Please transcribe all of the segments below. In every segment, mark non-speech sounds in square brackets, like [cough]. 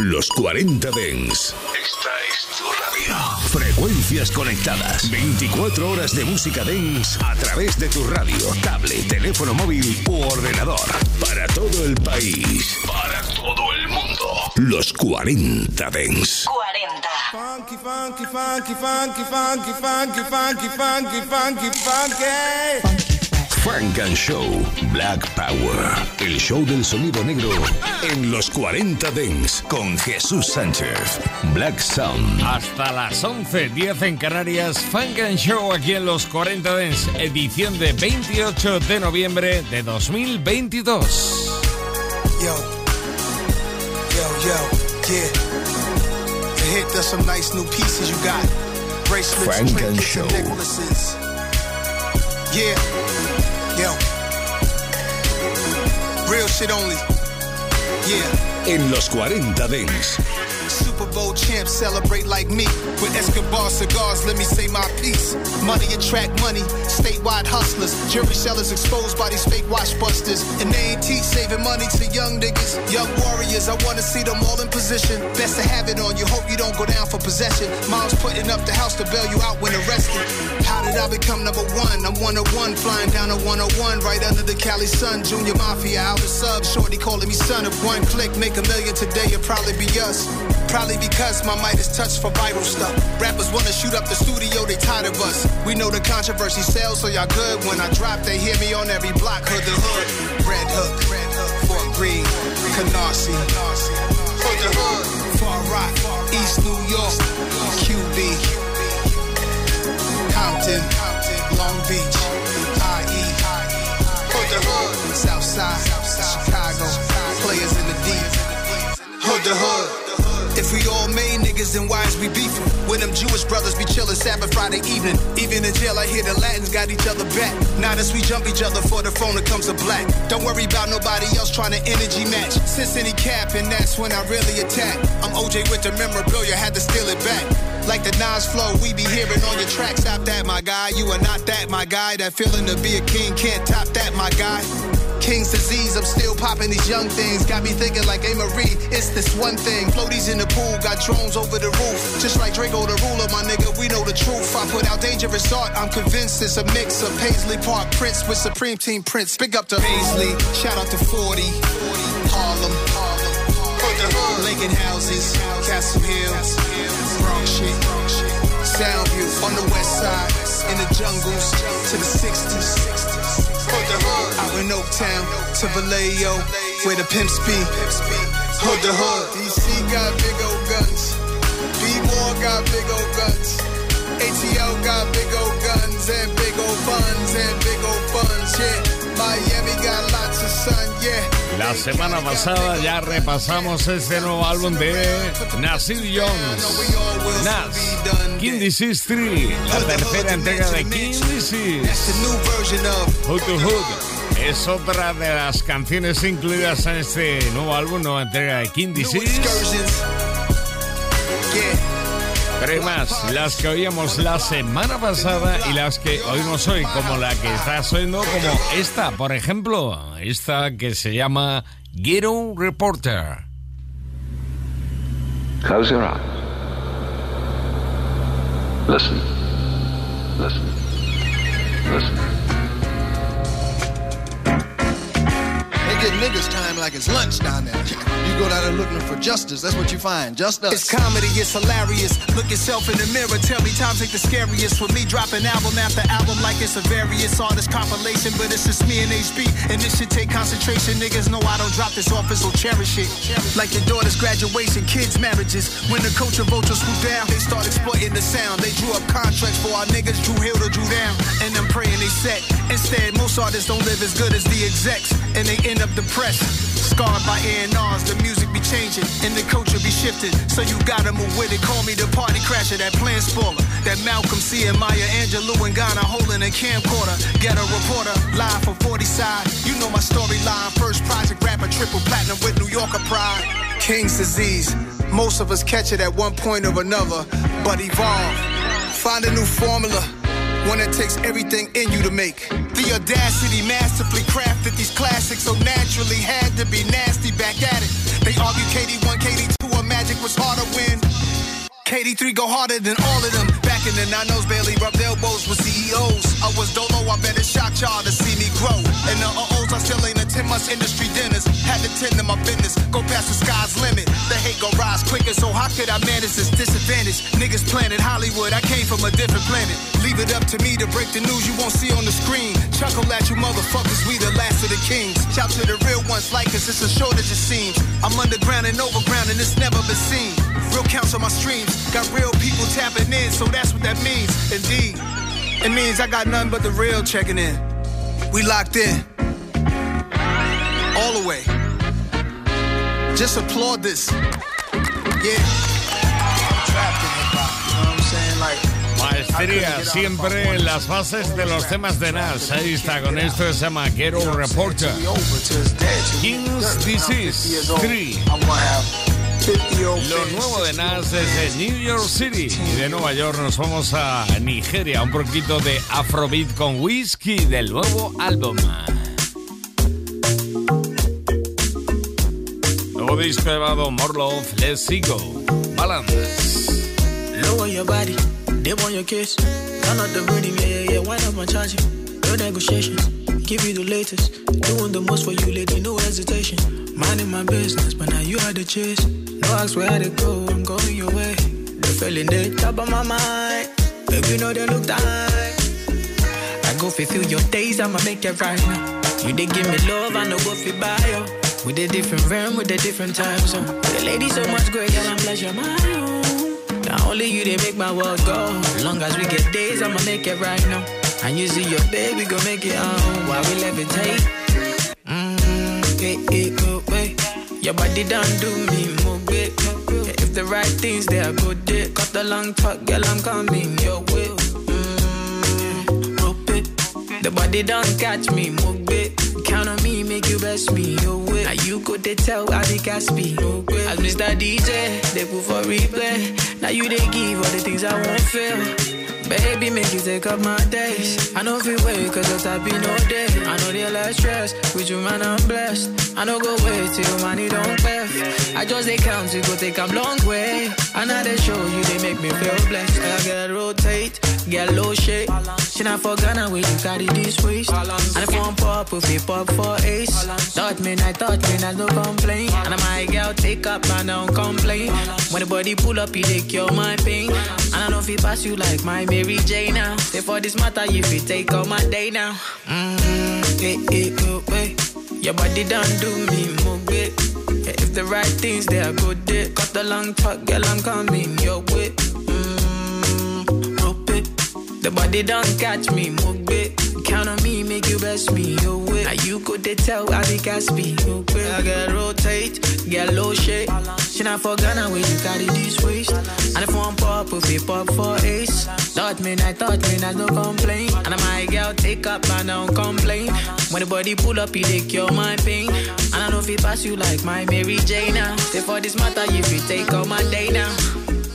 Los 40 Dens. Esta es tu radio. Frecuencias conectadas. 24 horas de música Dens a través de tu radio, tablet, teléfono móvil u ordenador. Para todo el país. Para todo el mundo. Los 40 Dens. 40. Funky, funky, funky, funky, funky, funky, funky, funky, funky, funky. Funk and Show Black Power. El show del sonido negro en los 40 Dents con Jesús Sánchez. Black Sound. Hasta las 11, 10 en Canarias, Funk and Show aquí en los 40 Dents, edición de 28 de noviembre de 2022. Yo, yo, yo, yeah. Hit, there's some nice new pieces you got. Bracelets, Funk and Show. necklaces. Yeah, yo. Real shit only. Yeah. En los 40 Dents. Super Bowl champs celebrate like me. With Escobar cigars, let me say my piece. Money attract money, statewide hustlers. Jury sellers exposed by these fake watch busters. And they ain't teach saving money to young niggas. Young warriors, I wanna see them all in position. Best to have it on you, hope you don't go down for possession. Mom's putting up the house to bail you out when arrested. How did I become number one? I'm one of one, flying down a 101, right under the Cali sun. Junior Mafia, out the sub, shorty calling me son of one click. Make a million today, it'll probably be us. Probably because my mic is touched for viral stuff. Rappers wanna shoot up the studio, they tired of us. We know the controversy sells, so y'all good. When I drop, they hear me on every block, hood to hood. Red Hook, Red Hook, Fort Greene, Canarsie, Hood to Hood, Far Rock, East New York, QB, Compton, Long Beach, IE, Hood Hood, Southside, niggas, then why is we beefing? When them Jewish brothers be chillin' Sabbath Friday evening. Even in jail, I hear the Latins got each other back. Now as we jump each other for the phone, it comes to black. Don't worry about nobody else trying to energy match. Since any cap, and that's when I really attack. I'm OJ with the memorabilia, had to steal it back. Like the Nas flow, we be hearing on your track. Stop that, my guy. You are not that, my guy. That feeling to be a king can't top that, my guy. King's disease, I'm still popping these young things. Got me thinking like, hey Marie, it's this one thing. Floaties in the pool, got drones over the roof. Just like Draco the ruler, my nigga, we know the truth. I put out dangerous art, I'm convinced it's a mix of Paisley Park Prince with Supreme Team Prince. Big up to Paisley, shout out to 40, Harlem, Hood, Lincoln Houses, Castle Hill, Bronx shit, Soundview on the west side, in the jungles to the 60s. Hood to Hood, out in Oaktown to Vallejo, where the pimps be. Hood to Hood, DC got big old guns, B-More got big old guns. ATL got big old guns and big old buns and big old buns, yeah. La semana pasada ya repasamos este nuevo álbum de Nasir Jones. Nas, King Disease 3, la tercera entrega de King Disease. Hood to Hood es otra de las canciones incluidas en este nuevo álbum, nueva entrega de King Disease. Más, las que oíamos la semana pasada y las que oímos hoy, como la que estás oyendo, como esta, por ejemplo, esta que se llama Ghetto Reporter. Close your eyes. Listen. Listen. Listen. Get niggas time like it's lunch down there. You go down there looking for justice, that's what you find. Just us. It's comedy, it's hilarious. Look yourself in the mirror, tell me times ain't the scariest. With me dropping album after album like it's a various artist compilation, but it's just me and HB. And this should take concentration. Niggas know I don't drop this off, so cherish it. Like your daughter's graduation, kids' marriages. When the culture vultures swoop down, they start exploiting the sound. They drew up contracts for our niggas, Drew Hill to Drew down. And I'm praying they set. Instead, most artists don't live as good as the execs, and they end up depressed. Scarred by A&Rs, the music be changing and the culture be shifting. So you gotta move with it. Call me the party crasher, that plan spoiler. That Malcolm C and Maya Angelou and Ghana holding a camcorder. Get a reporter live from 40 side. You know my storyline. First project rapper, triple platinum with New Yorker pride. King's disease. Most of us catch it at one point or another, but evolve. Find a new formula. One that takes everything in you to make. The audacity masterfully crafted these classics, so naturally had to be nasty back at it. They argue KD1, KD2, a magic was hard to win. 83 go harder than all of them. Back in the 90s, barely rubbed elbows with CEOs. I was dolo, I bet it shocked y'all to see me grow. And the uh-ohs, I still ain't attend much industry dinners. Had to tend to my business, go past the sky's limit. The hate gon' rise quicker, so how could I manage this disadvantage? Niggas planet Hollywood, I came from a different planet. Leave it up to me to break the news you won't see on the screen. Chuckle at you motherfuckers, we the last of the kings. Shout to the real ones like us, it's a shortage it seems. I'm underground and overground and it's never been seen. Real counts on my streams, got real people tapping in, so that's what that means. Indeed, it means I got nothing but the real checking in. We locked in. All the way. Just applaud this. Yeah. I'm trapped in hip hop, you know what I'm saying? Like, Maestría siempre en las bases de los temas de Nas. Ahí está, con esto se llama Ghetto Reporter. King's Disease 3. Lo nuevo de Nas desde New York City y de Nueva York nos vamos a Nigeria. Un poquito de Afrobeat con whisky del nuevo álbum. Nuevo disco Let's Go. Balance. Lower your body, dip on your kiss. Turn up the rhythm, yeah, yeah. Wind up charge it. No negotiations, give you the latest. Doing the most for you, lady, no hesitation. Minding my business, but now you had the chase. No ask where to go, I'm going your way. The feeling they top of my mind. Baby, know they look tight. I go fulfill your days, I'ma make it right now. You did give me love, I know what you buy, yo. With a different realm, with a different time zone. The lady so much great, girl, I'm pleasure my own. Not only you, they make my world go. Long as we get days, I'ma make it right now. And you see your baby, go make it on while we levitate. Mmm, hey, go, wait. Your body done do me, it. If the right things, they are good, dick. Cut the long talk, girl, I'm coming your way. Mmm, rope it. The body don't catch me, move it. Count on me, make you best me, your way. Now you could they tell I be Caspi, no. As Mr. DJ, they put for replay. Now you they give all the things I won't feel. Baby, make you take up my days. I know if you wait, cause type be no day. I know they less stress, with you man I'm blessed. I know go wait till money don't left. I just they count to go take a long way. And now they show you, they make me feel blessed. I gotta rotate, get low shake. She not for Ghana where you carry this waist. And if one pop, if you pop for ace. Thought me, I thought me, I no complain. And I my girl take up, man, don't complain. When the body pull up, you they cure my pain. And I know if it pass you like my Mary Jane now. Say for this matter, if you take all my day now. Mmm, hey, hey, go, wait. Your body done do me, move it. If the right things, they are good, dick. Cut the long talk, girl, I'm coming your way. Mmm, rope it. The body don't catch me, move it. Count on me, make you best me, way. Now you could they tell I be way. I get rotate, get low shake. She not for Ghana where you carry this waist. And if one pop, if you pop for ace. Thought me, I thought me, I no complain. And I my girl take up, man, don't complain. When the body pull up, you they cure my pain. And I know if it pass you like my Mary Jane. now. For this matter, if you take all my day now.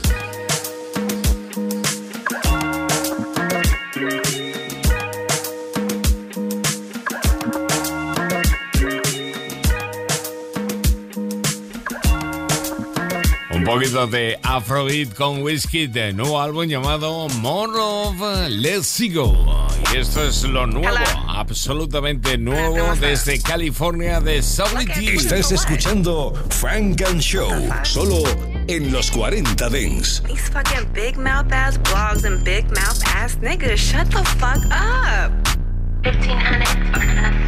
Un poquito de Afrobeat con whisky de nuevo álbum llamado More of Let's Go. Y esto es lo nuevo, absolutamente nuevo desde California de Solitude. Estás escuchando Frank and Show, solo en los 40 Dents. These fucking big mouth ass blogs and big mouth ass niggas, shut the fuck up. 1500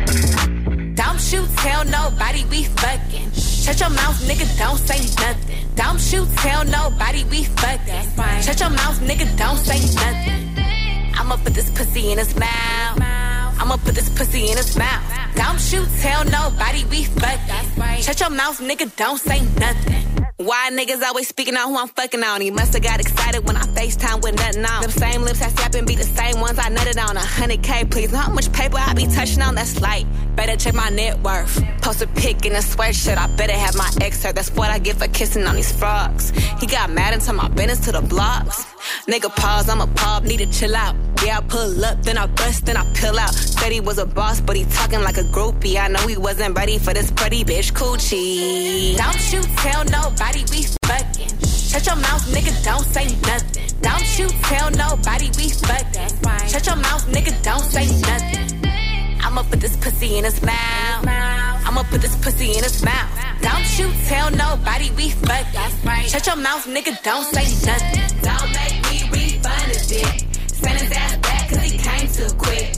Don't shoot, tell nobody we fucking. Shut your mouth, nigga, don't say nothing. Don't shoot, tell nobody we fucking. Shut your mouth, nigga, don't say nothing. I'ma put this pussy in his mouth. I'ma put this pussy in his mouth. Don't shoot, tell nobody we fucking. Shut your mouth, nigga, don't say nothing. Why niggas always speaking on who I'm fucking on? He musta got excited when I FaceTime with nothing on. Them same lips I slap and be the same ones I nutted on. A hundred K, please. Know how much paper I be touching on? That's light. Better check my net worth. Post a pic in a sweatshirt. I better have my ex her. That's what I get for kissing on these frogs. He got mad and told my business to the blocks. Nigga pause, I'm a pop, need to chill out. Yeah, I pull up, then I bust, then I pill out. Said he was a boss, but he talking like a groupie. I know he wasn't ready for this pretty bitch coochie. Don't you tell nobody nobody we fucking. Shut your mouth, nigga, don't say nothing. Don't you tell nobody we fucking. Shut your mouth, nigga, don't say nothing. I'ma put this pussy in his mouth. I'ma put this pussy in his mouth. Don't you tell nobody we fucking. Shut your mouth, nigga, don't say nothing. Don't make me refund this shit. Send his ass back cause he came too quick.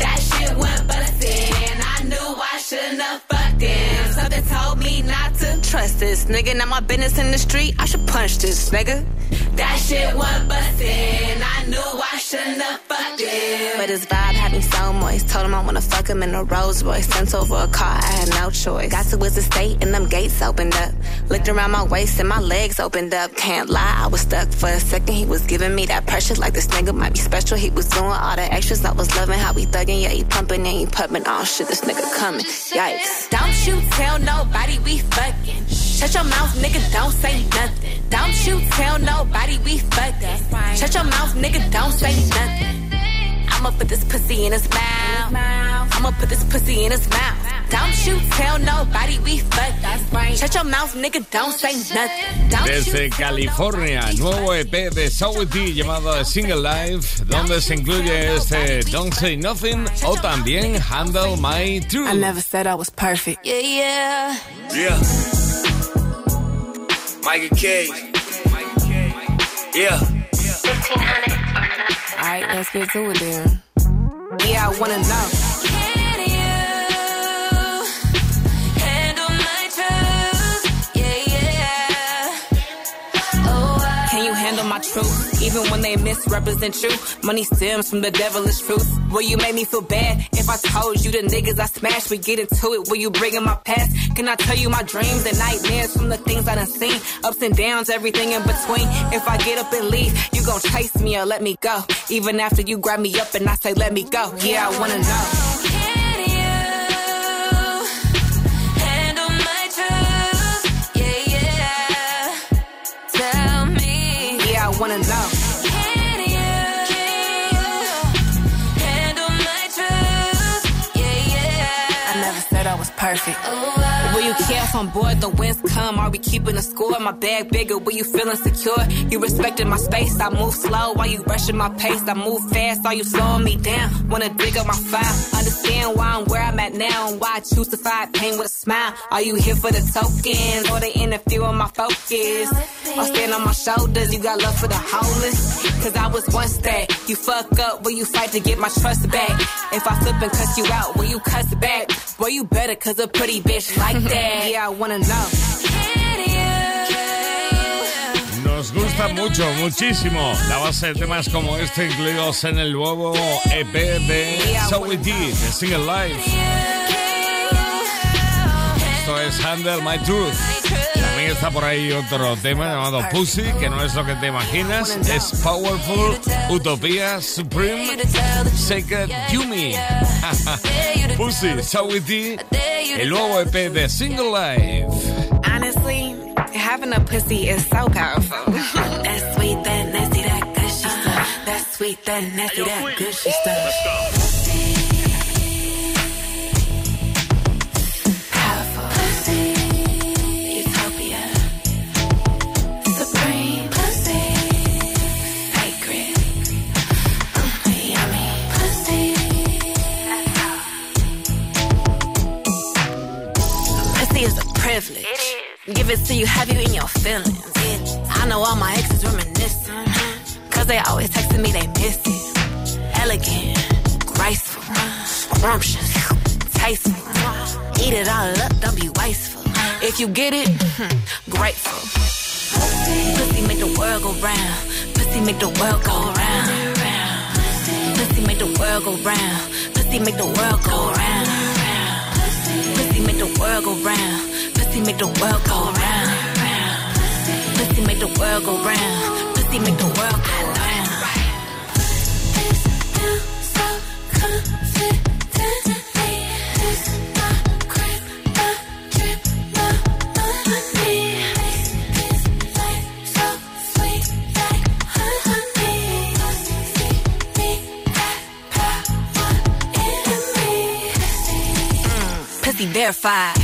That shit went busting. I knew I shouldn't have fucked him. Something told me not trust this nigga. Now my business in the street, I should punch this nigga. That shit went bustin'. I knew I shouldn't have fucked him. But his vibe had me so moist. Told him I wanna fuck him in a Rolls Royce. Sent over a car, I had no choice. Got to his estate and them gates opened up. Looked around my waist and my legs opened up. Can't lie, I was stuck for a second. He was giving me that pressure like this nigga might be special. He was doing all the extras. I was loving how he thugging. Yeah, he pumping and he pumping. Oh shit, this nigga coming. Yikes. Don't you tell nobody we fucking. Shut your mouth, nigga, don't say nothing. Don't you tell nobody we fucking. Shut your mouth, nigga, don't say nothing. I'ma put this pussy in his mouth. I'ma put this pussy in his mouth. Don't you tell nobody we fucking. Shut your mouth, nigga, don't say nothing. Don't Desde California, nuevo EP de Sawity llamado The Single Life, donde se incluye este Don't Say Nothing o también Handle My Truth. I never said I was perfect. Yeah, yeah. Yeah. Michael K. Yeah. 1500. Alright, let's get to it then. Yeah, I wanna know. My truth? Even when they misrepresent you, money stems from the devilish truth. Will you make me feel bad if I told you the niggas I smashed? We get into it. Will you bring in my past? Can I tell you my dreams and nightmares from the things I done seen? Ups and downs, everything in between. If I get up and leave, you gon' chase me or let me go. Even after you grab me up and I say let me go. Yeah, I wanna know. Was perfect. You care if I'm bored? The winds come. Are we keeping a score? My bag bigger. Will you feeling secure? You respected my space. I move slow while you rushing my pace. I move fast. Are you slowing me down? Wanna dig up my file? Understand why I'm where I'm at now and why I choose to fight pain with a smile. Are you here for the tokens or they interfere with my focus? Or stand on my shoulders? You got love for the homeless? Cause I was once that. You fuck up. Will you fight to get my trust back? If I flip and cuss you out, will you cuss back? Boy, you better cause a pretty bitch like that. Yeah, I wanna know. Nos gusta mucho, muchísimo la base de temas como este incluidos en el nuevo EP de Sawity, de Single Life. Esto es Handle My Truth. También está por ahí otro tema llamado Pussy, que no es lo que te imaginas. Es Powerful, Utopia, Supreme, Sacred Yumi. [laughs] Pussy, Sawity, el nuevo EP de Single Life. Honestly, having a pussy is so powerful. [laughs] That sweet, that nasty, that gushy stuff. That sweet, that nasty, that gushy stuff. It to you, have you in your feelings. I know all my exes reminiscing. Cause they always texting me they miss it. Elegant, graceful, scrumptious, tasteful. Eat it all up, don't be wasteful. If you get it, [laughs] grateful. Pussy make the world go round. Pussy make the world go round. Pussy make the world go round. Pussy make the world go round. Pussy make the world go round. Pussy make the world go round. Pussy make the world go round. Pussy make the world go round. Pussy verified.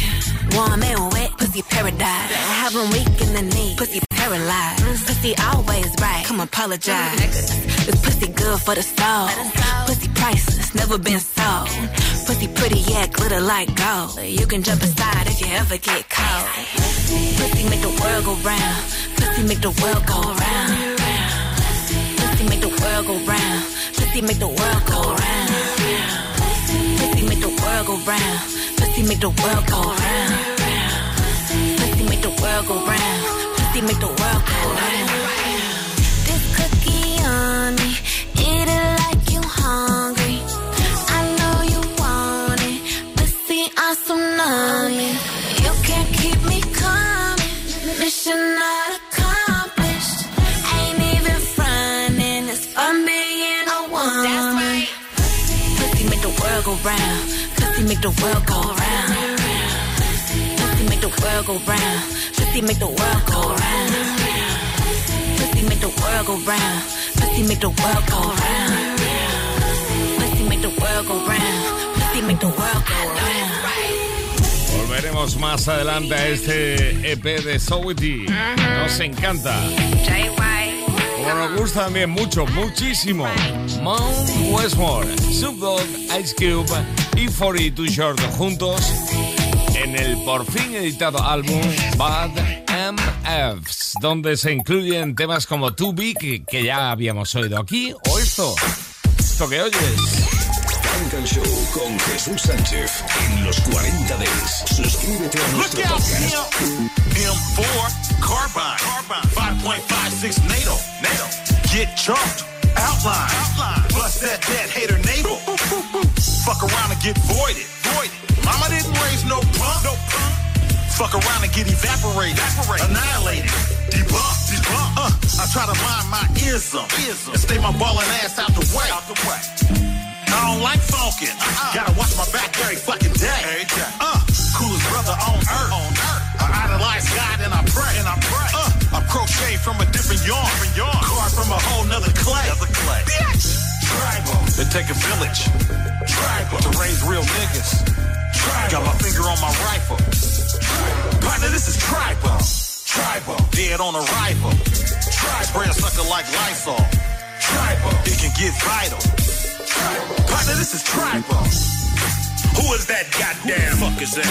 Warm and wet. Pussy pussy paradise. Have him weak in the knee, pussy paralyzed. Pussy always right, come apologize. This pussy good for the soul. Pussy priceless, never been sold. Pussy pretty, yeah, glitter like gold. You can jump aside if you ever get cold. Pussy make the world go round. Pussy make the world go round. Pussy make the world go round. Pussy make the world go round. Pussy make the world go round. Pussy make the world go round. The world go round. Pussy make the world go round. This cookie on me, eat it like you hungry. I know you want it, pussy awesome nummy. You can't keep me coming, mission not accomplished. Ain't even frontin', it's fun being a woman. That's right. Pussy make the world go round. Pussy make the world go round. Pussy make the world go round. Pussy make the world go round. Pussy make the world go round. Pussy make the world go round. Pussy make the world go round. Pussy make the world go round. Volveremos más adelante a este EP de Sowity. Nos encanta. Como nos gusta también mucho, muchísimo. Mount Westmore, Snoop Dogg, Ice Cube y 42 Short juntos en el por fin editado álbum Bad MFs, donde se incluyen temas como To Big, que, que ya habíamos oído aquí, o esto, esto que oyes. Funk and Show con Jesús Sánchez en los 40 Dents. Suscríbete a nuestro Look out, podcast. M, M4 Carbine, Carbine, 5.56 NATO, NATO. Get jumped, outline, outline. Plus that dead hater navel. Fuck around and get voided, voided. Mama didn't raise no punk, no punk. Fuck around and get evaporated, evaporated. annihilated, debunked, debunked. Uh, I try to mind my ism, ism. and stay my ballin' ass out the way, out the way. I don't like funkin'. Uh-uh. Gotta watch my back every fucking day. Every day. Uh, coolest brother on earth. On earth. I idolize God and I pray. And I pray. Uh, I crochet from a different yarn. Different yarn. Carved from a whole nother clay. Another clay. Bitch. Tribal. It take a village. Tribal. To raise real niggas. Got my finger on my rifle. Partner, this is tribal. Tribal. Dead on arrival. Tribal. Spray a sucker like Lysol. Tribal. It can get vital. Partner, this is tribal. Who is that goddamn fuck is that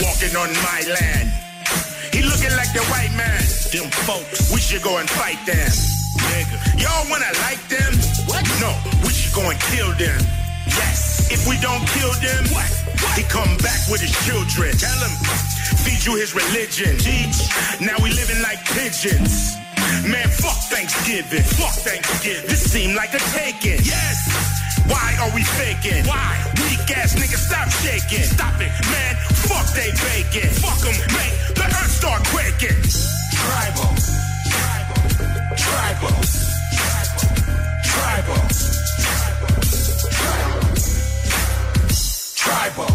walking on my land? He looking like the white man. Them folks, we should go and fight them. Nigga, y'all wanna like them? What? No, we should go and kill them. Yes, if we don't kill them, what? He come back with his children. Tell him, feed you his religion. Teach. Now we living like pigeons. Man, fuck Thanksgiving. Fuck Thanksgiving. This seem like a taking. Yes. Why are we faking? Why? Weak ass niggas, stop shaking. Stop it, man. Fuck they bacon. Fuck them, make the earth start quaking. Tribal. Tribal. Tribal. Tribal. Tribal. Tribal.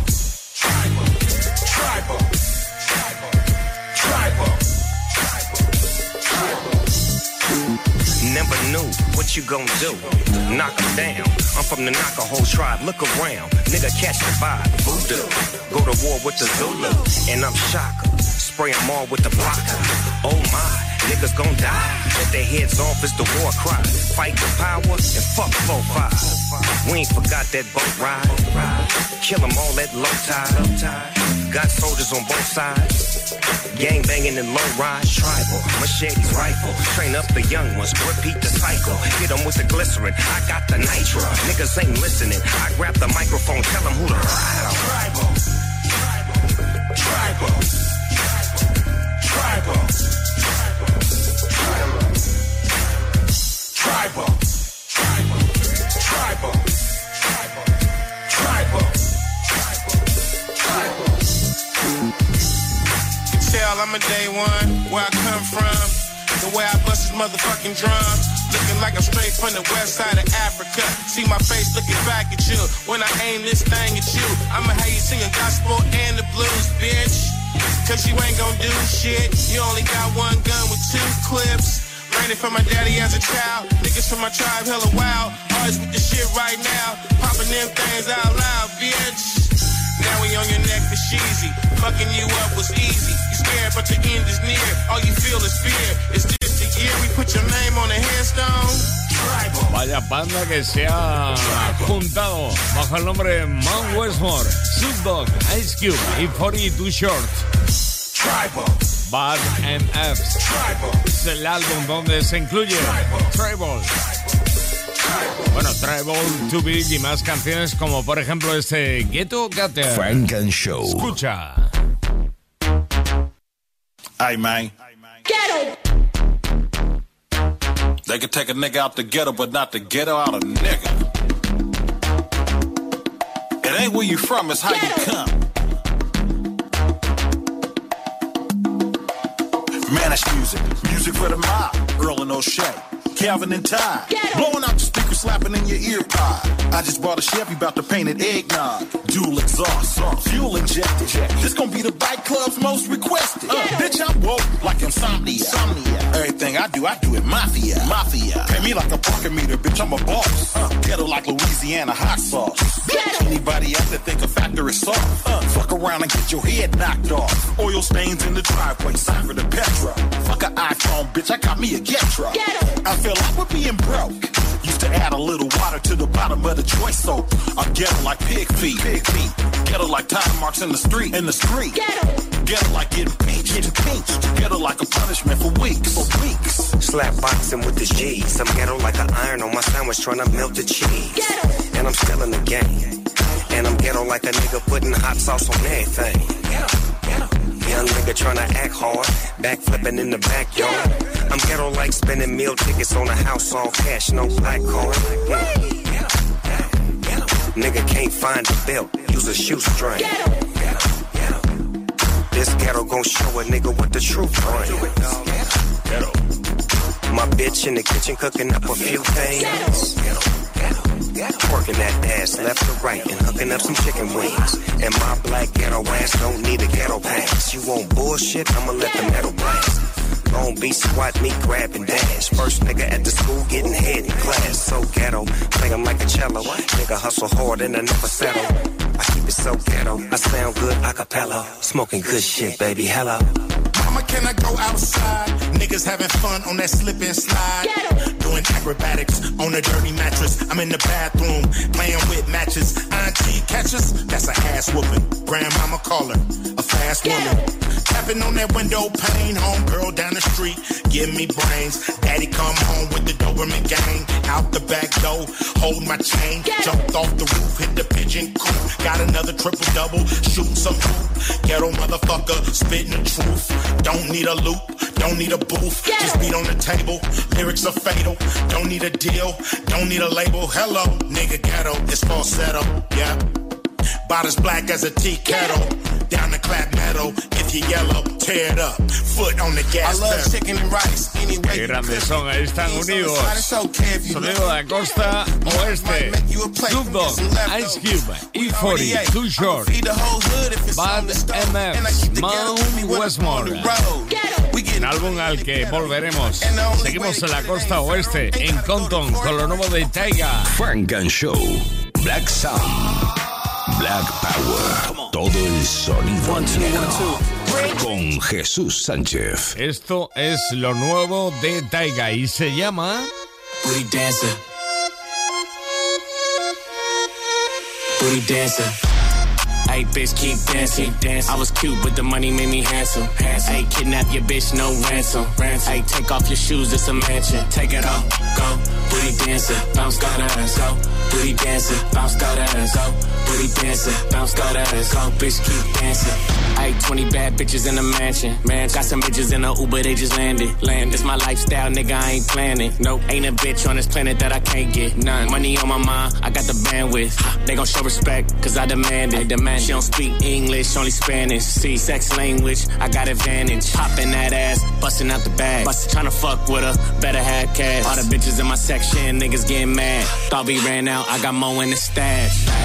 Tribal. tribal, tribal, tribal, tribal. Never knew what you gon' do. Knock 'em down. I'm from the knock a whole tribe. Look around. Nigga, catch the vibe. Voodoo. Go to war with the Zulu. And I'm shocker. Spray 'em all with the blocker. Oh my. Niggas gon' die. Get their heads off it's the war cry. Fight the power and fuck 4-5. We ain't forgot that boat ride. Kill 'em all at low tide. Got soldiers on both sides. Gang banging and low ride. Tribal. Machetes, rifle. Train up the young ones. Repeat the cycle. Hit 'em with the glycerin. I got the nitro. Niggas ain't listening. I grab the microphone. Tell 'em who to ride on. Tribal. Tribal. Tribal. Tribal. Tribal. Tribal. Tribal. Tell I'm a day one, where I come from. The way I bust this motherfucking drum. Looking like I'm straight from the west side of Africa. See my face looking back at you. When I aim this thing at you, I'ma have you singing gospel and the blues, bitch. Cause you ain't gonna do shit. You only got one gun with two clips. Learning from my daddy as a child. Niggas from my tribe hella wild. Always with the shit right now. Popping them things out loud, bitch. Now we on your neck for cheesy. Fucking you up was easy. You scared, but the end is near. All you feel is fear. Is this the year we put your name on a headstone? Vaya banda que se ha juntado bajo el nombre de Man Westmore, Snoop Dogg, Ice Cube y 42 Short. Bad MFs. Es el álbum donde se incluye Tribal. Bueno, Tribal, To Big y más canciones como por ejemplo este Ghetto Gutter. Frank and Show. Escucha. Hey, man. They can take a nigga out the ghetto, but not the ghetto out of nigga. It ain't where you from, it's how you come. Manish music, music for the mob. Earl and O'Shea, Calvin and Ty. Blowing out the speaker, slapping in your ear pod. I just bought a Chevy, about to paint it eggnog. Dual exhaust, fuel injected. This gonna be the bike club's most requested. Uh, bitch, I'm woke like insomnia. insomnia. Everything I do, I do it mafia. Mafia. Pay me like a parking meter, bitch, I'm a boss. Uh, ghetto like Louisiana hot sauce. Anybody out there think a factor is soft? Uh, fuck around and get your head knocked off. Oil stains in the driveway, sign for the Petra. Fuck an iPhone, bitch, I got me a Getra. I feel like we're being broke. Used to add a little water to the bottom of the choice soap. I'm ghetto like pig feet. Pig feet. Ghetto like tire marks in the street. In the street. Get Ghetto like getting pinched. Getting pinched. Ghetto like a punishment for weeks. For weeks. Slap boxing with the G's. I'm ghetto like an iron on my sandwich trying to melt the cheese. And I'm still in the game. And I'm ghetto like a nigga putting hot sauce on everything. Young nigga tryna act hard, backflipping in the backyard. I'm ghetto like spending meal tickets on a house all cash, no black card. Nigga can't find a belt, use a shoestring. This ghetto gon' show a nigga what the truth brings. My bitch in the kitchen cooking up a few things. Working that ass left to right and hooking up some chicken wings. And my black ghetto ass don't need a ghetto pass. You want bullshit? I'ma let the metal blast. Long Beach squat me, grab and dash. First nigga at the school getting head in class. So ghetto, play 'em like a cello. Nigga hustle hard and I never settle. I keep it so ghetto. I sound good a cappella. Smoking good shit, baby. Hello. Mama, can I go outside? Niggas having fun on that slip and slide. Doing acrobatics on a dirty mattress. I'm in the bathroom playing with matches. Auntie catches, that's a ass whooping. Grandmama call her a fast woman. Tapping on that window pane, home girl down the street, give me brains. Daddy come home with the Doberman gang, out the back door, hold my chain. Jumped off the roof, hit the pigeon coop. Got another triple double, shooting some hoop. Ghetto motherfucker, spitting the truth. Don't need a loop, don't need a booth. Just beat on the table, lyrics are fatal. Don't need a deal, don't need a label. Hello, nigga ghetto, it's falsetto, yeah. Bodies black as a tea kettle. Down the clap metal, if you yellow, tear it up. Foot on the gas I love pedal. chicken and rice. Anyway, Qué grandes son, ahí están unidos. Sonido de la costa oeste. Snoop Dogg, Ice Cube, E40, Too Short, Bad MF, Mount Westmore. Un álbum al que volveremos. Seguimos en la costa oeste, en Compton, con lo nuevo de Taiga. Frank and Show. Black Sound. Black Power. Todo el sonido negro. Con Jesús Sánchez. Esto es lo nuevo de Taiga y se llama... Booty dancer. Booty dancer. Hey, bitch, keep dancing. Dance. I was cute, but the money made me handsome. Hey, kidnap your bitch, no ransom. Hey, take off your shoes, it's a mansion. Take it off, go. Booty dancer, bounce that ass, go. Booty dancer, bounce that ass, go. Booty dancer, bounce that ass, go. Bitch, keep dancing. Hey, 20 bad bitches in a mansion. Man, got some bitches in a Uber, they just landed. Land, it's my lifestyle, nigga, I ain't planning. Nope, ain't a bitch on this planet that I can't get. None. Money on my mind, I got the bandwidth. They gon' show respect, cause I demand it. I demand she don't speak English, only Spanish. See, sex language, I got advantage. Popping that ass, busting out the bag. Bust, tryna fuck with her, better have cash. All the bitches in my section, niggas getting mad. Thought we ran out, I got more in the stash.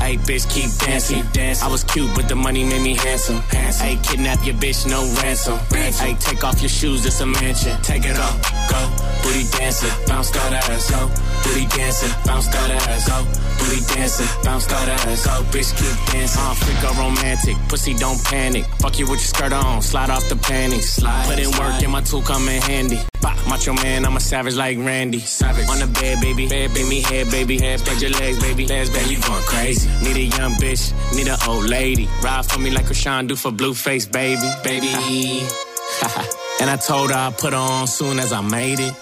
Hey, bitch, keep dancing. I was cute, but the money made me handsome. Hey, kidnap your bitch, no ransom. Hey, take off your shoes, it's a mansion. Take it off, go. Booty dancing, bounce that ass, go. Booty dancing, bounce that ass, go. Booty dancing, bounce that ass, go. Bitch, keep dancing. Uh, freak a romantic, pussy don't panic. Fuck you with your skirt on, slide off the panties. Slide, Put in work and my tool come in handy. Bah, macho man, I'm a savage like Randy. Savage. On the bed, baby. Bed, baby, head, baby. Head, spread your legs, baby. Legs, baby, you going crazy. Need a young bitch, need an old lady. Ride for me like Rashawn do for Blueface, baby. Baby. [laughs] and I told her I'd put her on soon as I made it.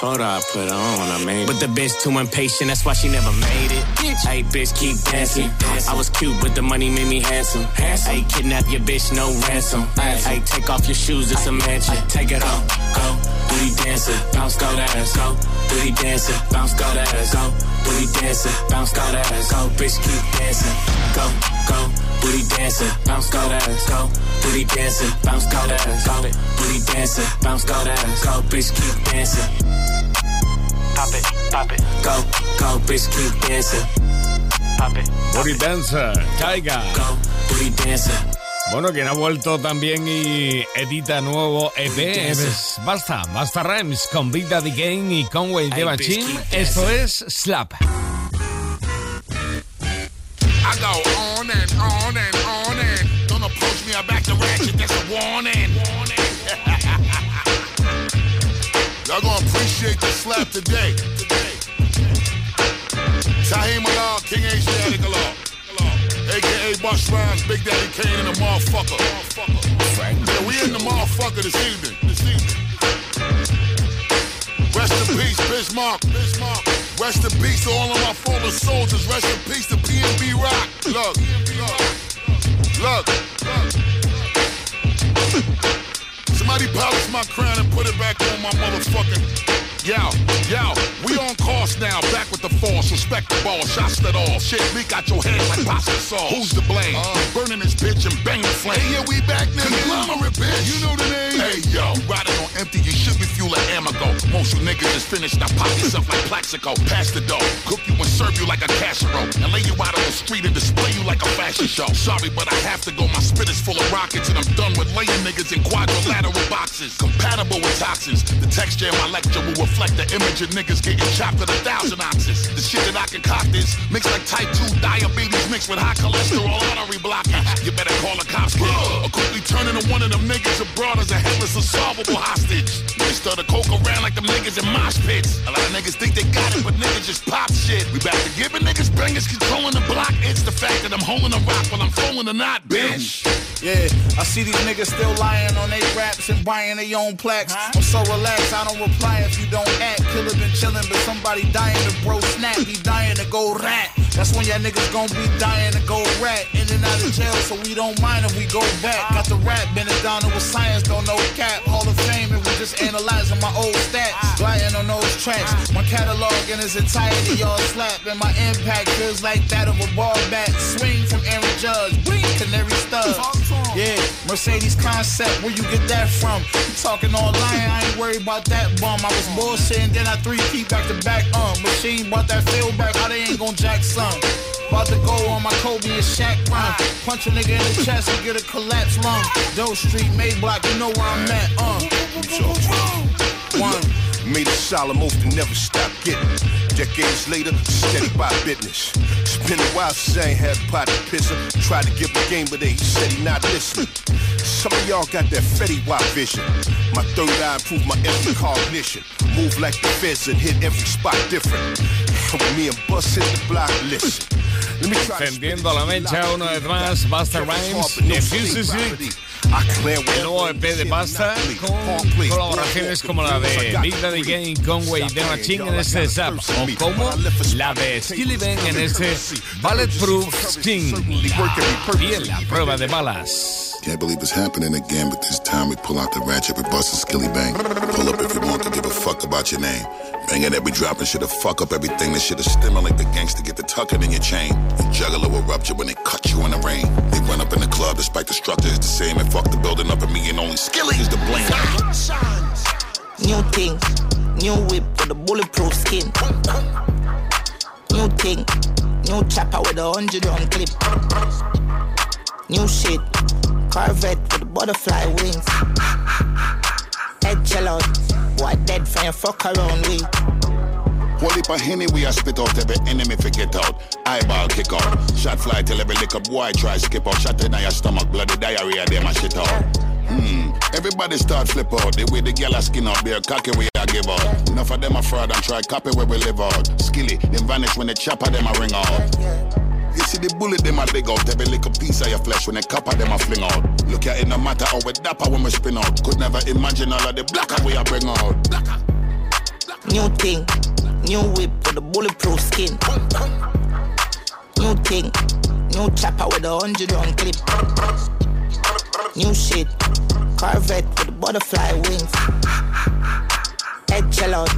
Told her I put her on when I made it. But the bitch too impatient, that's why she never made it. Hey, bitch, keep dancing. I was cute, but the money made me handsome. Hey, kidnap your bitch, no ransom. Hey, take off your shoes, it's a mansion. Take it off, go. Booty dancing, bounce, go that ass, go. Booty dancing, bounce, go that ass, go. Booty dancing, bounce, go that ass, go. Bitch, keep dancing, go, go. Booty dancing, bounce, go that ass, go. Booty dancing, bounce, go that ass, go. Booty dancing, bounce, go that ass, go. Bitch, keep dancing. Pop it, pop it, go, go, bitch, keep dancing. Pop it, Booty Dancer, Tyga. go, booty dancing. Bueno, quien ha vuelto también y edita nuevo EP es Basta, Basta Rhymes con Big Daddy Kane y Conway Machine. Esto es Slap. I go on and on and on and don't approach me, I back the ratchet, that's a warning. [laughs] Y'all gonna appreciate the slap today. Tahim King. AKA Busta Rhymes, Big Daddy Kane and the motherfucker. Yeah, we in the motherfucker this evening. This evening. Rest in peace, Bismarck. Bismarck. Rest in peace to all of my fallen soldiers. Rest in peace to PNB Rock. Look, look. Somebody polish my crown and put it back on my motherfucking. Yo, yo, we on course now, back with the force, respect the ball, shots that all. Shit leak out your head like pasta sauce. Who's to blame? Uh. Burning this bitch and bang the flame. Hey, yeah, we back now. Conglomerate bitch. You know the name. Hey, yo, riding on empty, you should be fueling Amago. Most you niggas just finished, now pop yourself like Plaxico. Pass the dough, cook you and serve you like a casserole. And lay you out on the street and display you like a fashion show. Sorry, but I have to go, my spit is full of rockets, and I'm done with laying niggas in quadrilateral boxes. Compatible with toxins. The texture in my lecture will reflect the image of niggas getting chopped at a thousand ounces. The shit that I concoct is mixed like type 2 diabetes mixed with high cholesterol artery blockage. You better call the cops, kid. Or quickly turn into one of them niggas abroad as a headless, unsolvable hostage. Start to coke around like them niggas in mosh pits. A lot of niggas think they got it, but niggas just pop shit. We back to giving niggas bangers controlling the block. It's the fact that I'm holding a rock while I'm throwing a knot, bitch. Yeah, I see these niggas still lying on their raps and buying their own plaques. I'm so relaxed, I don't reply if you don't act. Killer been chillin', but somebody dying to bro snap. He dying to go rat. That's when y'all niggas gon' be dying to go rat. In and out of jail, so we don't mind if we go back. Got the rap, been it down with science, don't know cap. Hall of Fame, and we just analyzing my old stats. Gliding on those tracks. My catalog in its entirety, y'all slap. And my impact feels like that of a ball bat. Swing from Aaron Judge, Mercedes concept, where you get that from? Talking online, I ain't worried about that bum. I was bullshitting, then I three keep back to back. Uh, machine brought that feel back, how they ain't gon' jack some. About to go on my Kobe and Shaq run. Punch a nigga in the chest and get a collapse lung. Doe Street, Mayblock, you know where I'm at. Uh, one. Made a solemn oath to never stop getting. Decades later, steady by business. It's been a while since I ain't had pot to piss her. Tried to give a game, but they said he not listening. Some of y'all got that Fetty Wap vision. My third eye improved my every cognition. Move like the feds and hit every spot different. [laughs] Me and Bus hit the block, listen. Let me try to Encendiendo la mecha una vez más, Busta Rhymes, The Fuse Is Lit. El nuevo EP de Basta con colaboraciones como la de Big Daddy Kane, Conway The Machine en este Zap o como la de Skilly Ben en este Bulletproof Sting. Y en la prueba de balas. Can't believe it's happening again, but this time we pull out the ratchet, we bust a Skillibeng. Pull up if you want to give a fuck about your name. Banging that we dropping shit'll fuck up everything. This shit'll stimulate the gangster, get the tucking in your chain. The juggler will rupture when they cut you in the rain. They run up in the club despite the structure is the same and fuck the building up and me and only skilly is the blame. New thing, new whip with a bulletproof skin. New thing, New chopper with a hundred round clip. New shit. Corvette with butterfly wings. Head chill out. Dead friend fuck around. Whole heap of henny we a spit out every enemy forget out. Eyeball kick out. Shot fly till every lick up boy try skip out. Shot in your stomach, bloody diarrhea, them a shit out. Hmm, everybody start flip out. The way the gyal a skin out, bare cocky we a give out. Enough of them a fraud and try copy where we live out. Skilly, them vanish when the chopper them a ring out. You see the bullet them a dig out Every little piece of your flesh when the copper them a fling out Look at it no matter how we dapper when we spin out Could never imagine all of the blacker we a bring out. New thing, new whip with a bulletproof skin. New thing, new chopper with a hundred round clip. New shit, Corvette with the butterfly wings. Head chill out,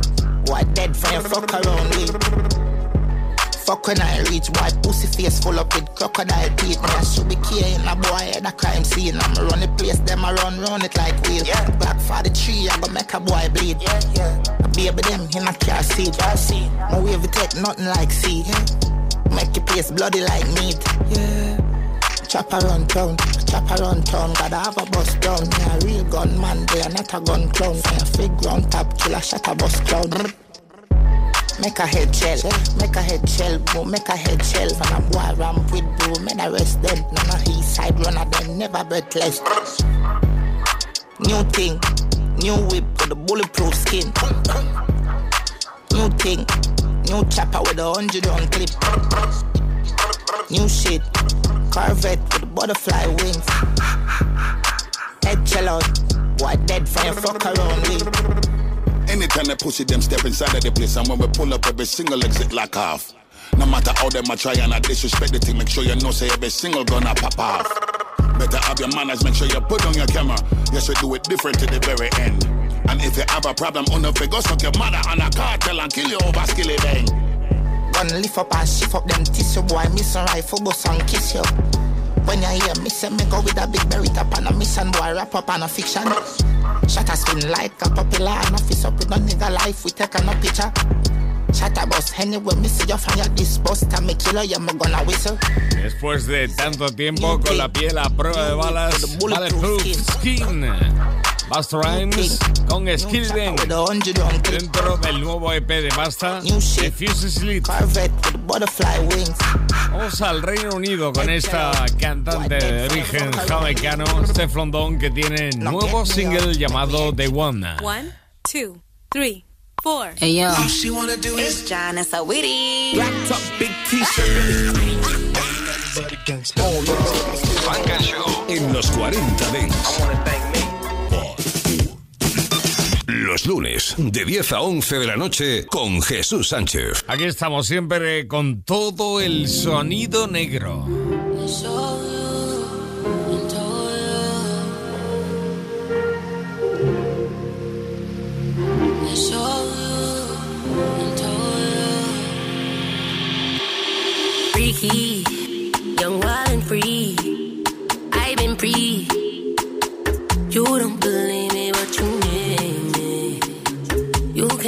what dead friend fuck around with. Fuck when I reach boy pussy face full up with crocodile teeth. Me I should be carrying a boy at a crime scene. I'ma run the place, them I run run it like wheel. Yeah. Back for the tree, I go make a boy bleed. Yeah, yeah. A baby them in a car seat. My wave it take nothing like seed. Yeah. Make your place bloody like meat. Yeah. Chop around town, chop around town, gotta have a bus down. Me a real gun man, they are not a gun clown. Me a fig round top, kill a shot a bus clown. Make a head shell, make a head shell, bro, make a head shell. From a boy ramp with bro, men arrest them. None of his side runner, them never breathless. New thing, new whip with a bulletproof skin. New thing, new chopper with a hundred round clip. New shit, Corvette with the butterfly wings. Head chill out, what dead friend fuck around with. Anytime they pussy them step inside of the place and when we pull up every single exit lock off. No matter how them I try and I disrespect the thing, make sure you know say every single gonna pop off. Better have your manners, make sure you put on your camera. Yes, we do it different to the very end. And if you have a problem, on the figure, suck your mother on a cartel and kill you over Skillibeng. Gun lift up and shift up them tissue boy, miss a rifle, bust and kiss you. When you hear me say me go with a big berry top and a mission boy wrap up on a fiction. Shut a spin like a popular and fist up with no nigga life we take a no picture. Después de tanto tiempo con la piel a prueba de balas, Bulletproof Skin. Busta Rhymes con Skilden dentro del nuevo EP de Basta, Diffuse Sleep. Vamos al Reino Unido con esta cantante de origen jamaicano, Steph Don, que tiene nuevo single llamado The One. One, two, three. Four. Hey yo, All she wanna do is it's John and Sawiti. Black top, big t-shirt. En los 40 Dents. Los lunes, de 10 a 11 de la noche, con Jesús Sánchez. Aquí estamos siempre con todo el sonido negro.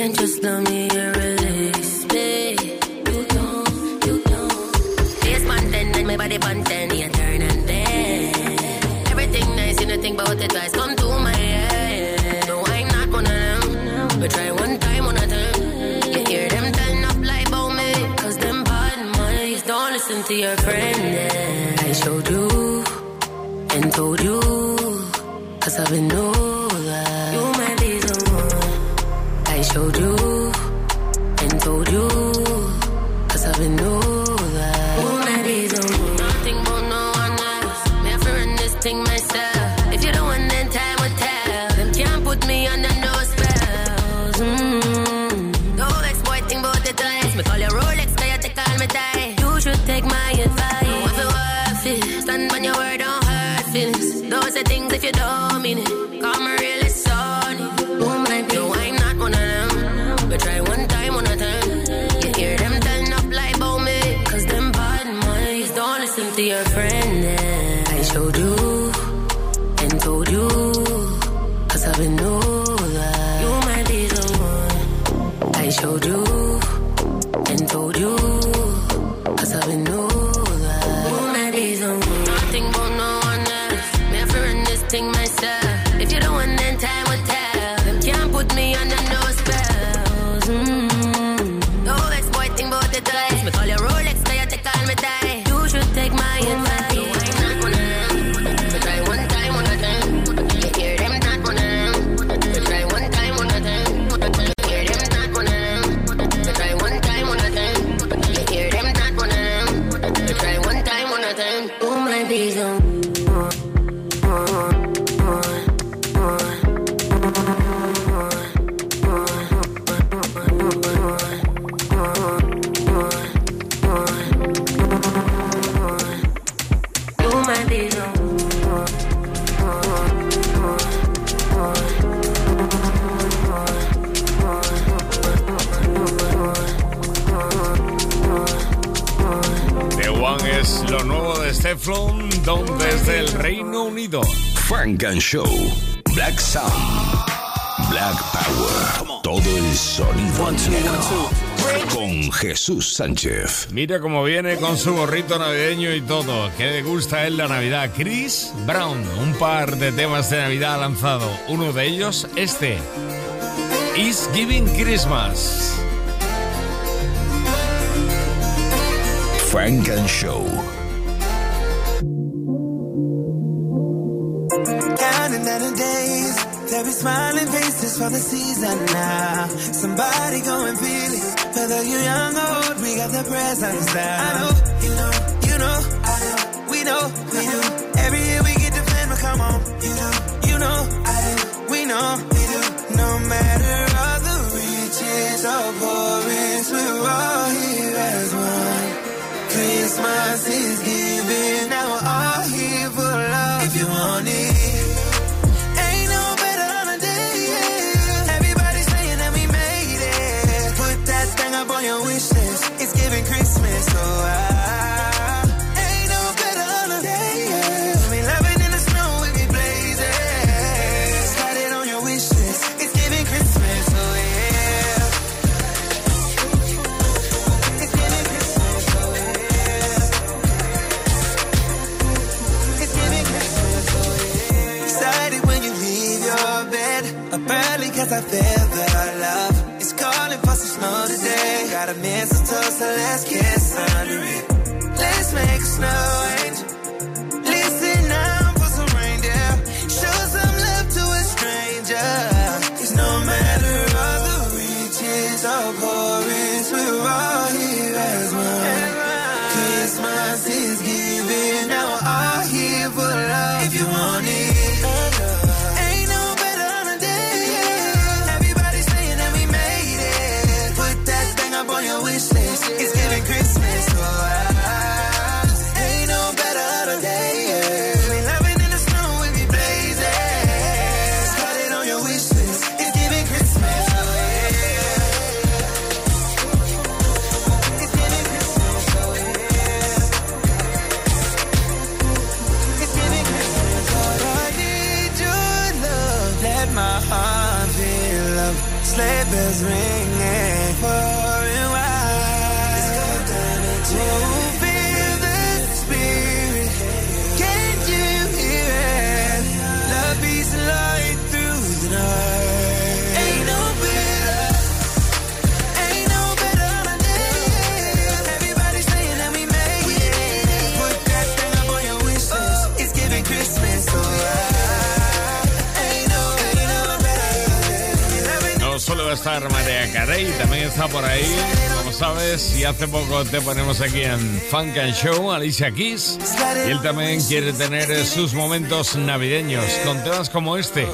Can't just love me and release me. You don't, you don't. Face content and my body content, you turn and then. Everything nice, you know, think about it twice. Come to my head. No, I'm not one of them. But try one time, one of them. You hear them turn up like about me. Cause them bad minds don't listen to your friend. Yeah. I showed you and told you. Cause I've been know I showed you and told you. Cause I've been know Teflon Don desde el Reino Unido. Frank and Show. Black Sound. Black Power. Todo el sonido negro. Con Jesús Sánchez. Mira cómo viene con su gorrito navideño y todo. Que le gusta a él la Navidad. Chris Brown, un par de temas de Navidad ha lanzado. Uno de ellos, este. Is Giving Christmas. Frank and Show. Be smiling faces for the season now. Somebody go and feel it. Whether you're young or old, we got the presents now. I know, you know, you know, I know, we know, we do. Every year we get the but come on. You know, you know, I do, we know, we do. No matter all the riches or poorest, we're all here as one. Christmas is giving, early cause I love. It's calling for some snow today. Got a mistletoe, so let's kiss under it. Let's make snow Carey, también está por ahí, como sabes, y hace poco te ponemos aquí en Funk and Show, Alicia Keys, y él también quiere tener sus momentos navideños con temas como este,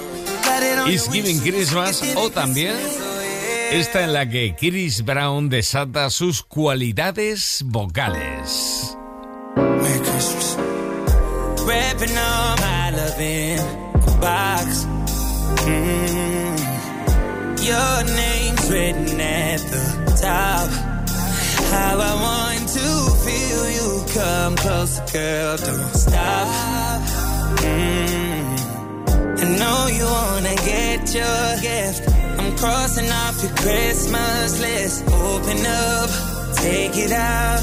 Is Giving Christmas, o también esta en la que Chris Brown desata sus cualidades vocales. Merry Christmas. Wrapping all my love in a box. Mm. Your written at the top. How I want to feel you come closer, girl. Don't stop. Mm. I know you wanna get your gift. I'm crossing off your Christmas list. Open up, take it out.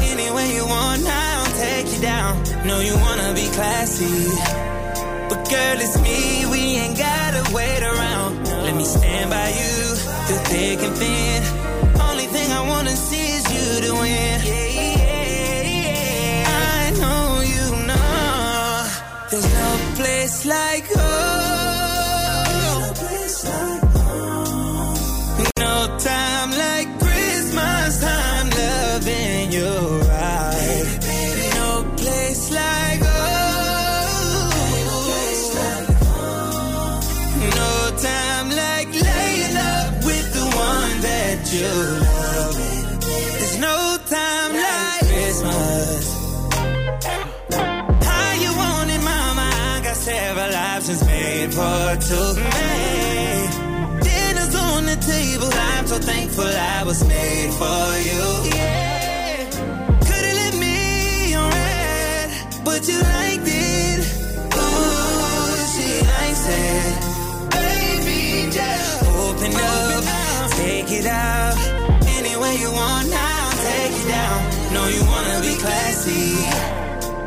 Any way you want, I'll take you down. Know you wanna be classy. But girl, it's me, we ain't gotta wait around. Let me stand by you through thick and thin. Made for two. Dinner's on the table. I'm so thankful I was made for you. Yeah. Could've left me on red, but you liked it. Ooh, she likes it. Baby, just open up, take it out. Any way you want now, take it down. Know you wanna be classy.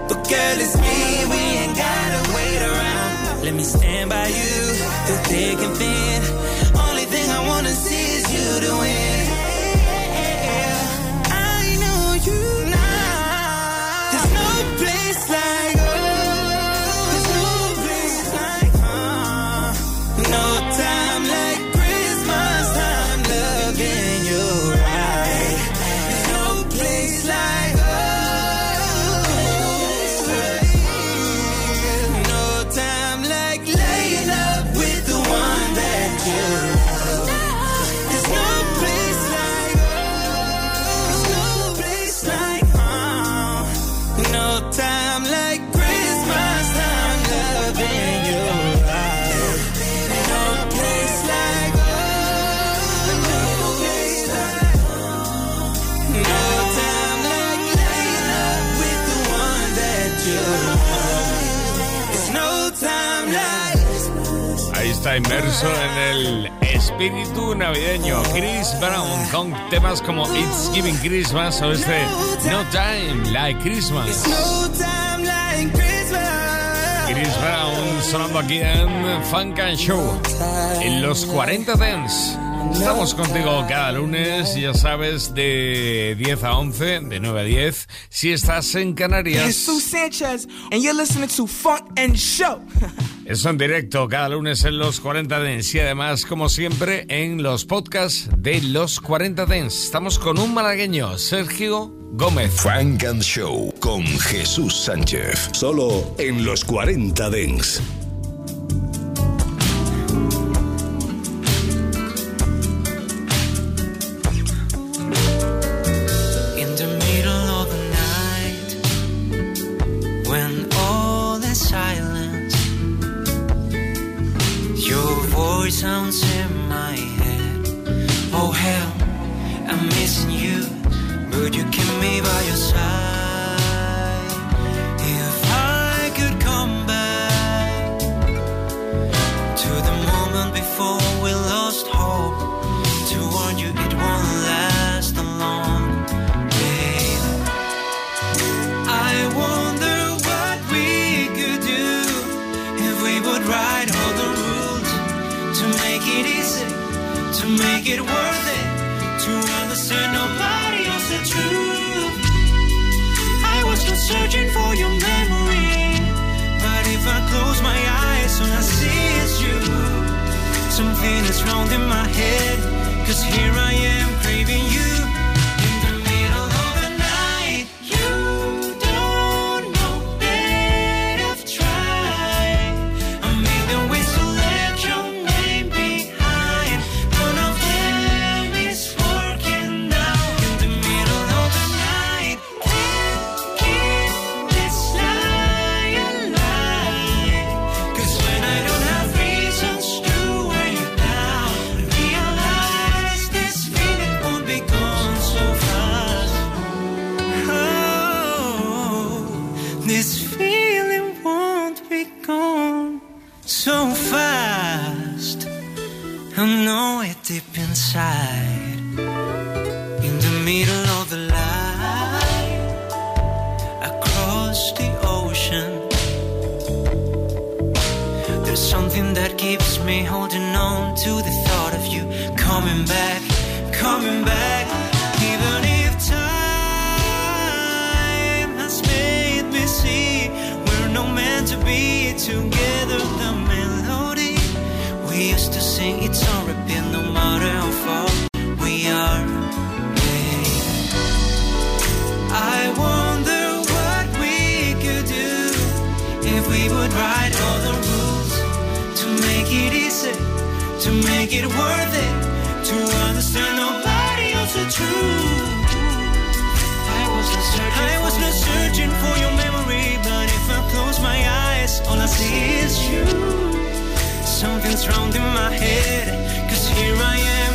But girl, it's me, we ain't gotta wait around. Let me stand by you through thick and thin. Only thing I wanna see is you to win. Inmerso en el espíritu navideño. Chris Brown con temas como It's Giving Christmas o este No Time Like Christmas. No time like Christmas. Chris Brown sonando aquí en Funk and Show en los 40 Dance. Estamos contigo cada lunes, ya sabes, de 10 a 11, de 9 a 10, si estás en Canarias. Jesus Sanchez, and you're listening to Funk and Show. [laughs] Eso en directo cada lunes en los 40 Dance y además, como siempre, en los podcasts de los 40 Dance. Estamos con un malagueño, Sergio Gómez. Frank and Show con Jesús Sánchez. Solo en los 40 Dents. Make it worth it, to understand nobody else the truth. I was not searching, I was not searching for your memory, but if I close my eyes, all I see is you. Something's wrong in my head, cause here I am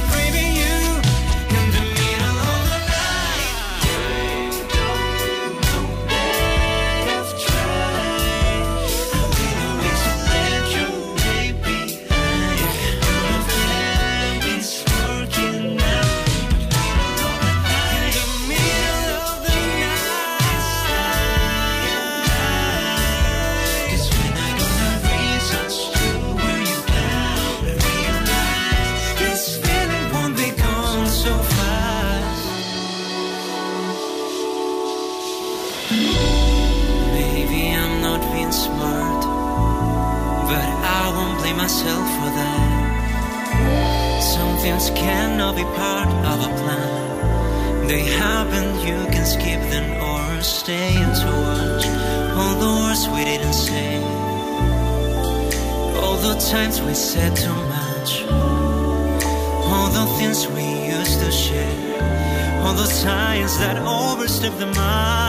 that overstep the mark.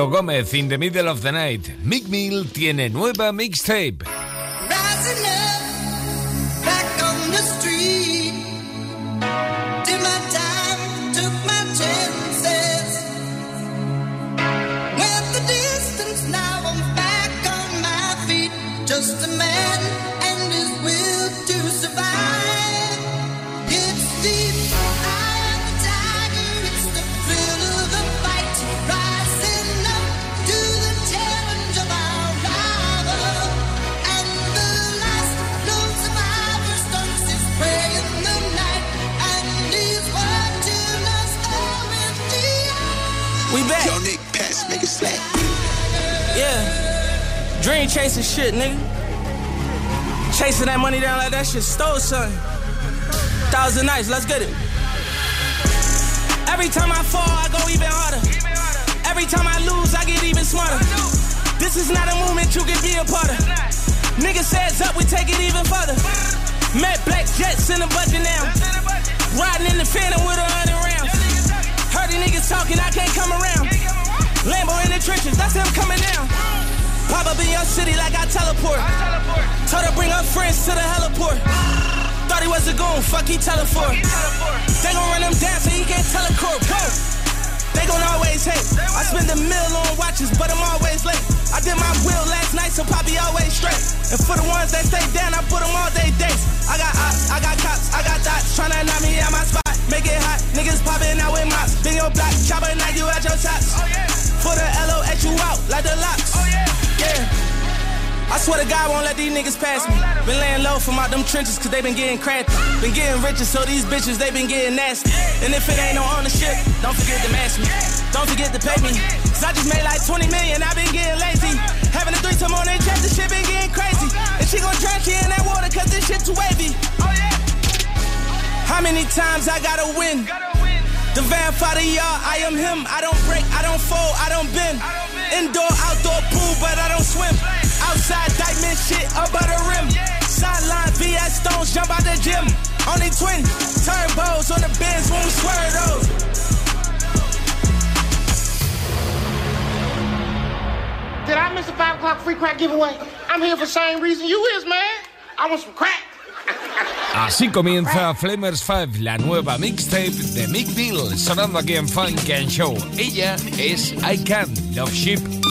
Gómez, In the Middle of the Night. Mick Mill tiene nueva mixtape. Shit, nigga. Chasing that money down like that shit stole something. Thousand nights, let's get it. Every time I fall, I go even harder. Every time I lose, I get even smarter. This is not a movement you can be a part of. Niggas says up, we take it even further. Met black jets in the budget now. Riding in the phantom with a hundred rounds. Heard these niggas talking, I can't come around. Lambo in the trenches, that's him coming down. Pop up in your city like I teleport. Told her bring her friends to the heliport. Thought he was a goon, fuck he for. They gon' run him down so he can't teleport. Go. They gon' always hate. I spend a mill on watches, but I'm always late. I did my will last night, so Poppy always straight. And for the ones that stay down, I put them all day dates. I got ops, I got cops, I got dots, tryna knock me out my spot. Make it hot, niggas popping out with mops. Been your block, chopper knock you out your tops. For the LO, at you out like the locks. Yeah. I swear to God, won't let these niggas pass me. Been laying low from out them trenches, cause they been getting crappy. Been getting richer, so these bitches, they been getting nasty. And if it ain't no ownership, don't forget to match me. Don't forget to pay me. Cause I just made like 20 million, I been getting lazy. Having a threesome on their chest, this shit been getting crazy. And she gon' drown you in that water, cause this shit too wavy. How many times I gotta win? The vampire, y'all, I am him. I don't break, I don't fold, I don't bend. Indoor, outdoor pool, but I don't jump out the gym. Only twin, turbos on the bins, won't swear those. Did I miss a 5 o'clock free crack giveaway? I'm here for the same reason you is, man. I want some crack. Así comienza Flamerz 5, la nueva mixtape de Meek Mill, sonando aquí en Funk and Show. Ella es I Can, Love Ship.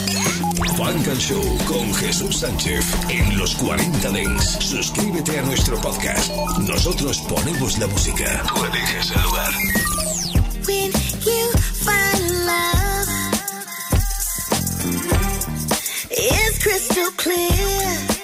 Funk and Show con Jesús Sánchez en los 40 Dents. Suscríbete a nuestro podcast. Nosotros ponemos la música. Tú eliges el lugar. When you find love, it's crystal clear.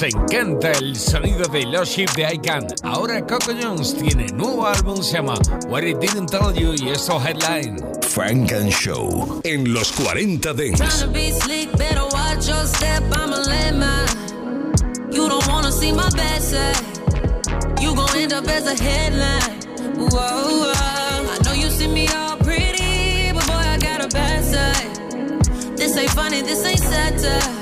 Nos encanta el sonido de Lost Ship de Icon. Ahora Coco Jones tiene nuevo álbum, se llama What It Didn't Tell You y esto headline. Funk and Show en los 40 Dents. Tryna be slick, better watch your step. I'm a landmine. You don't wanna see my bad side. You gon' end up as a headline. Whoa, whoa. I know you see me all pretty, but boy, I got a bad side. This ain't funny, this ain't satire.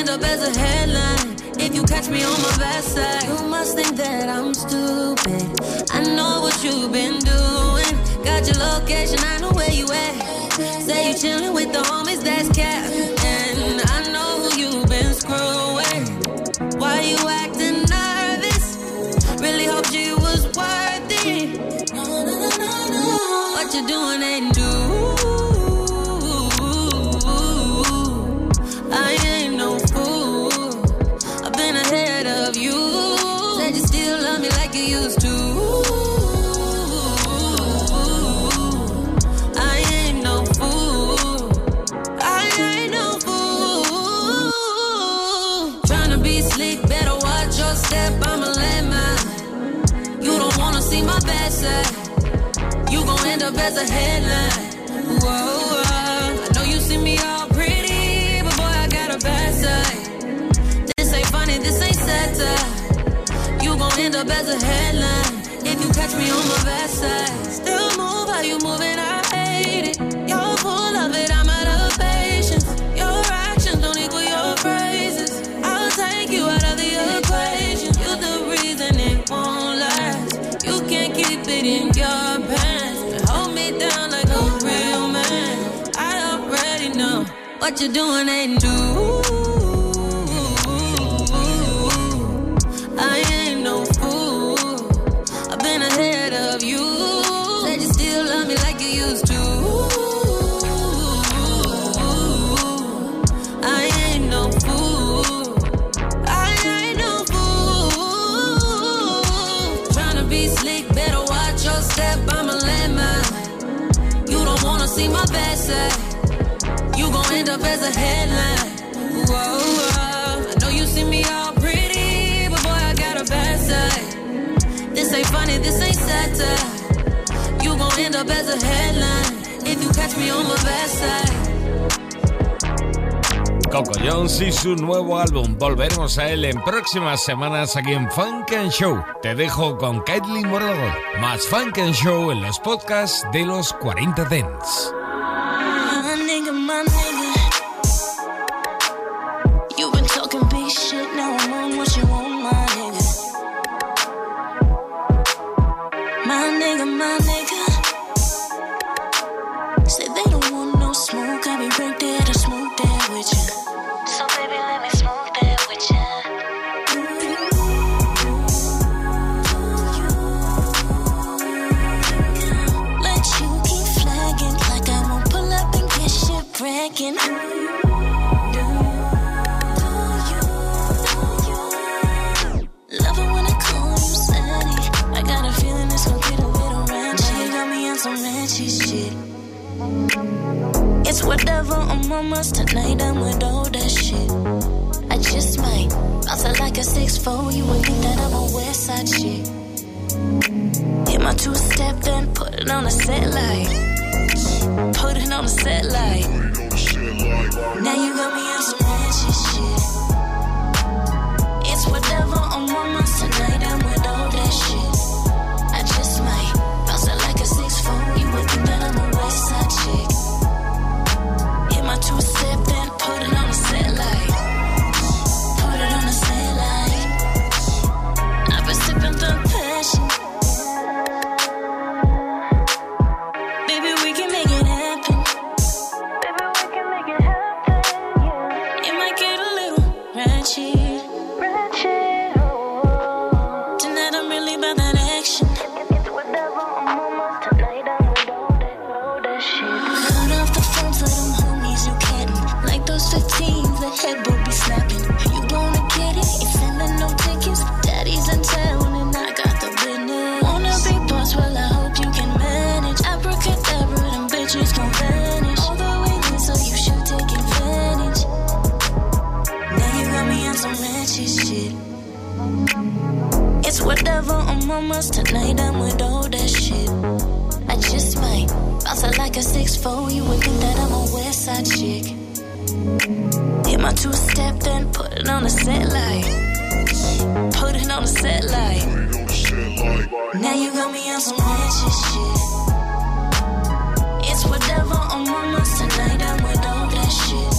End up as a headline if you catch me on my bad side. You must think that I'm stupid. I know what you've been doing. Got your location, I know where you at. Say you chillin' with the homies, that's cap. And I know who you've been screwing. Why you acting nervous? Really hoped you was worth it. What you doing ain't do. Up as a headline. Whoa, whoa. I know you see me all pretty, but boy, I got a bad side. This ain't funny, this ain't satire. You gon' end up as a headline if you catch me on my bad side. What you're doing ain't do. I ain't no fool. I've been ahead of you. Said you still love me like you used to. I ain't no fool. I ain't no fool. Tryna be slick, better watch your step. I'm a landmine. You don't wanna see my bad side. You gon' end up as a headline. Whoa, whoa. I know you see me all pretty, but boy, I got a bad side. This ain't funny, this ain't satire. up as a headline. If you catch me on my best side. Coco Jones y su nuevo álbum. Volveremos a él en próximas semanas aquí en Funk and Show. Te dejo con Kylie Morado. Más Funk and Show en los podcasts de los 40 Dents. 15s, the headboard be snapping. You wanna get it? It's sending no tickets. Daddy's in town and I got the business. Wanna be boss? Well, I hope you can manage. Abracadabra, them bitches gon' vanish. All the way in, so you should take advantage. Now you got me on some ratchet shit. It's whatever on mamas tonight. I'm with all that shit. I just might bounce it like a six four. You would think that I'm a West Side chick. My two step, then put it on the set light. Put it on the set light. Now you got me on some ratchet shit. It's whatever on my mind tonight. I'm with all that shit.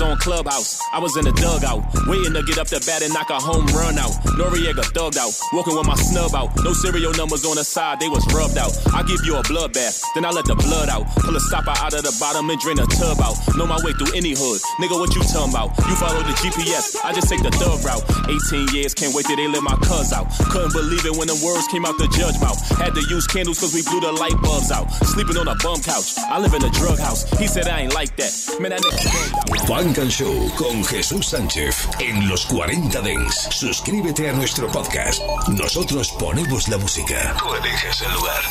On Clubhouse, I was in the dugout, waiting to get up the bat and knock a home run out. Noriega thugged out, walking with my snub out. No serial numbers on the side, they was rubbed out. I give you a bloodbath, then I let the blood out. Pull a stopper out of the bottom and drain a tub out. Know my way through any hood, nigga, what you talking about? You follow the GPS, I just take the thug route. 18 years, can't wait till they let my cuz out. Couldn't believe it when the words came out the judge mouth. Had to use candles cause we blew the light bulbs out. Sleeping on a bum couch, I live in a drug house. He said I ain't like that. Man, that nigga. Funk Show con Jesús Sánchez en los 40 Dents. Suscríbete a nuestro podcast. Nosotros ponemos la música. Tú eliges el lugar.